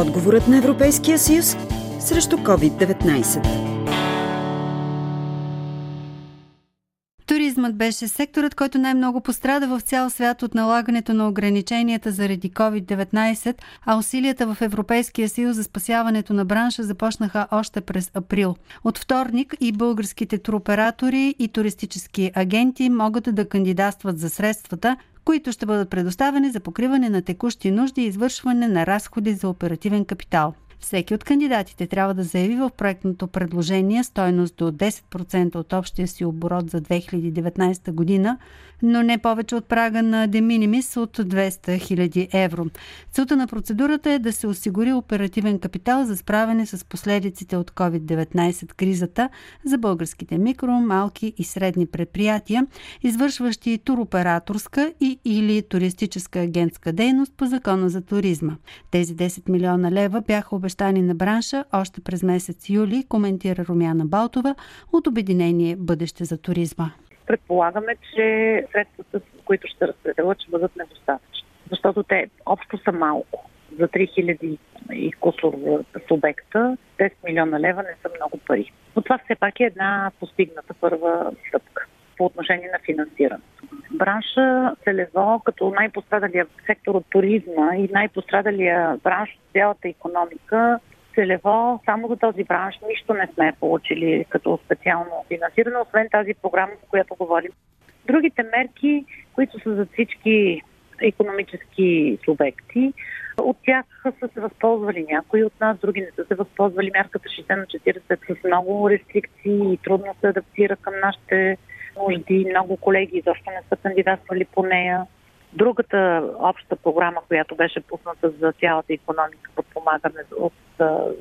Отговорът на Европейския съюз срещу COVID-19. Туризмът беше секторът, който най-много пострада в цял свят от налагането на ограниченията заради COVID-19, а усилията в Европейския съюз за спасяването на бранша започнаха още през април. От вторник и българските туроператори и туристически агенти могат да кандидатстват за средствата, които ще бъдат предоставени за покриване на текущи нужди и извършване на разходи за оперативен капитал. Всеки от кандидатите трябва да заяви в проектното предложение стойност до 10% от общия си оборот за 2019 година, но не повече от прага на деминимис от 200 000 евро. Целта на процедурата е да се осигури оперативен капитал за справяне с последиците от COVID-19 кризата за българските микро, малки и средни предприятия, извършващи туроператорска и или туристическа агентска дейност по закона за туризма. Тези 10 милиона лева бяха обещани на бранша още през месец юли, коментира Румяна Балтова от Обединение Бъдеще за туризма. Предполагаме, че средствата, които ще разпределят, ще бъдат недостатъчни, защото те общо са малко. За 3000 и кусор субекта 10 милиона лева не са много пари. Но това все пак е една постигната първа стъпка по отношение на финансирането. Бранша целево, като най-пострадалия сектор от туризма и най-пострадалия бранш от цялата економика, целево само за този бранш нищо не сме получили като специално финансиране, освен тази програма, за която говорим. Другите мерки, които са за всички економически субекти, от тях са се възползвали някои от нас, други не са се възползвали. Мярката 60 на 40 с много рестрикции и трудно се адаптира към нашите нужди. Много колеги защо не са кандидатствали по нея. Другата обща програма, която беше пусната за цялата економика, подпомагане от,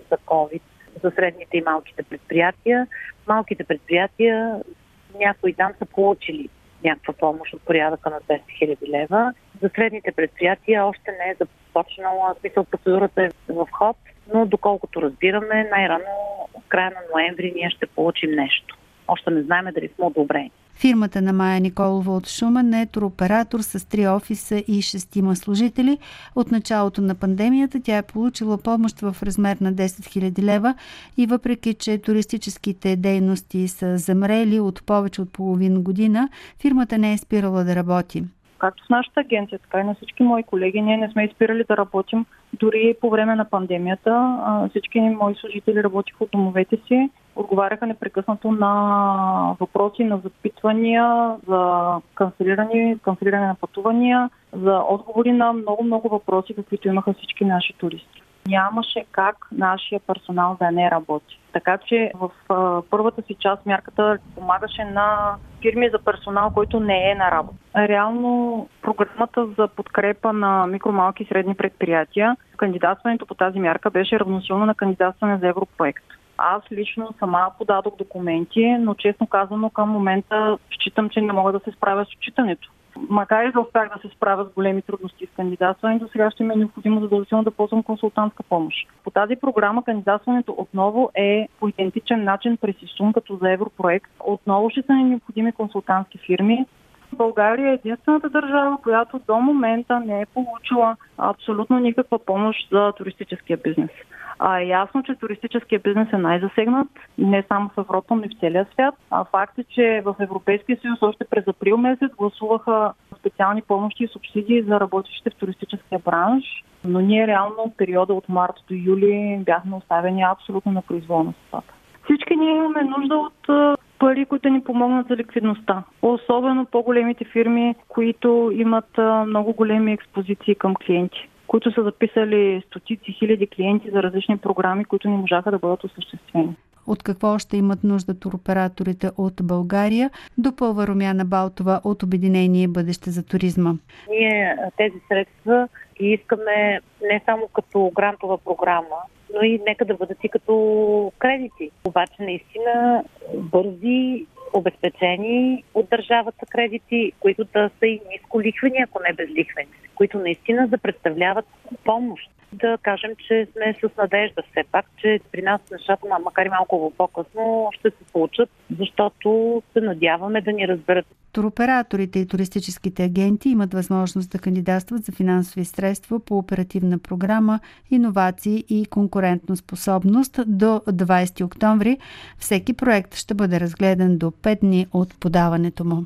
за COVID, за средните и малките предприятия. Малките предприятия, някои там са получили някаква помощ от порядъка на 200 000 лева. За средните предприятия още не е започнала, смисъл процедурата е в ход, но доколкото разбираме, най-рано в края на ноември ние ще получим нещо. Още не знаем дали сме одобрени. Фирмата на Майя Николова от Шумен е туроператор с три офиса и шестима служители. От началото на пандемията тя е получила помощ в размер на 10 000 лева и въпреки, че туристическите дейности са замрели от повече от половин година, фирмата не е спирала да работи както с нашата агенция, така и на всички мои колеги. Ние не сме изпирали да работим дори по време на пандемията. Всички мои служители работиха от домовете си, отговаряха непрекъснато на въпроси, на запитвания, за канцелиране, канцелиране на пътувания, за отговори на много-много въпроси, каквито имаха всички наши туристи нямаше как нашия персонал да не работи. Така че в първата си част мярката помагаше на фирми за персонал, който не е на работа. Реално програмата за подкрепа на микромалки и средни предприятия, кандидатстването по тази мярка беше равносилно на кандидатстване за европроект. Аз лично сама подадох документи, но честно казано към момента считам, че не мога да се справя с отчитането макар и да успях да се справя с големи трудности с кандидатстването, сега ще ми е необходимо задължително да ползвам консултантска помощ. По тази програма кандидатстването отново е по идентичен начин през ИСУН като за европроект. Отново ще са ни необходими консултантски фирми. България е единствената държава, която до момента не е получила абсолютно никаква помощ за туристическия бизнес. А, е ясно, че туристическия бизнес е най-засегнат не само в Европа, но и в целия свят. А, факт е, че в Европейския съюз още през април месец гласуваха специални помощи и субсидии за работещите в туристическия бранш, но ние реално в периода от март до юли бяхме оставени абсолютно на произвол на. Всички ние имаме нужда от пари, които ни помогнат за ликвидността. Особено по-големите фирми, които имат много големи експозиции към клиенти които са записали стотици хиляди клиенти за различни програми, които не можаха да бъдат осъществени. От какво ще имат нужда туроператорите от България? Допълва Румяна Балтова от Обединение Бъдеще за туризма. Ние тези средства ги искаме не само като грантова програма, но и нека да бъдат и като кредити. Обаче наистина бързи, обезпечени от държавата кредити, които да са и ниско лихвени, ако не безлихвени. които наистина да представляват помощ. Да кажем, че сме с надежда все пак, че при нас нещата, макар и малко по-късно, ще се получат, защото се надяваме да ни разберат. Туроператорите и туристическите агенти имат възможност да кандидатстват за финансови средства по оперативна програма Иновации и конкурентно способност до 20 октомври. Всеки проект ще бъде разгледан до 5 дни от подаването му.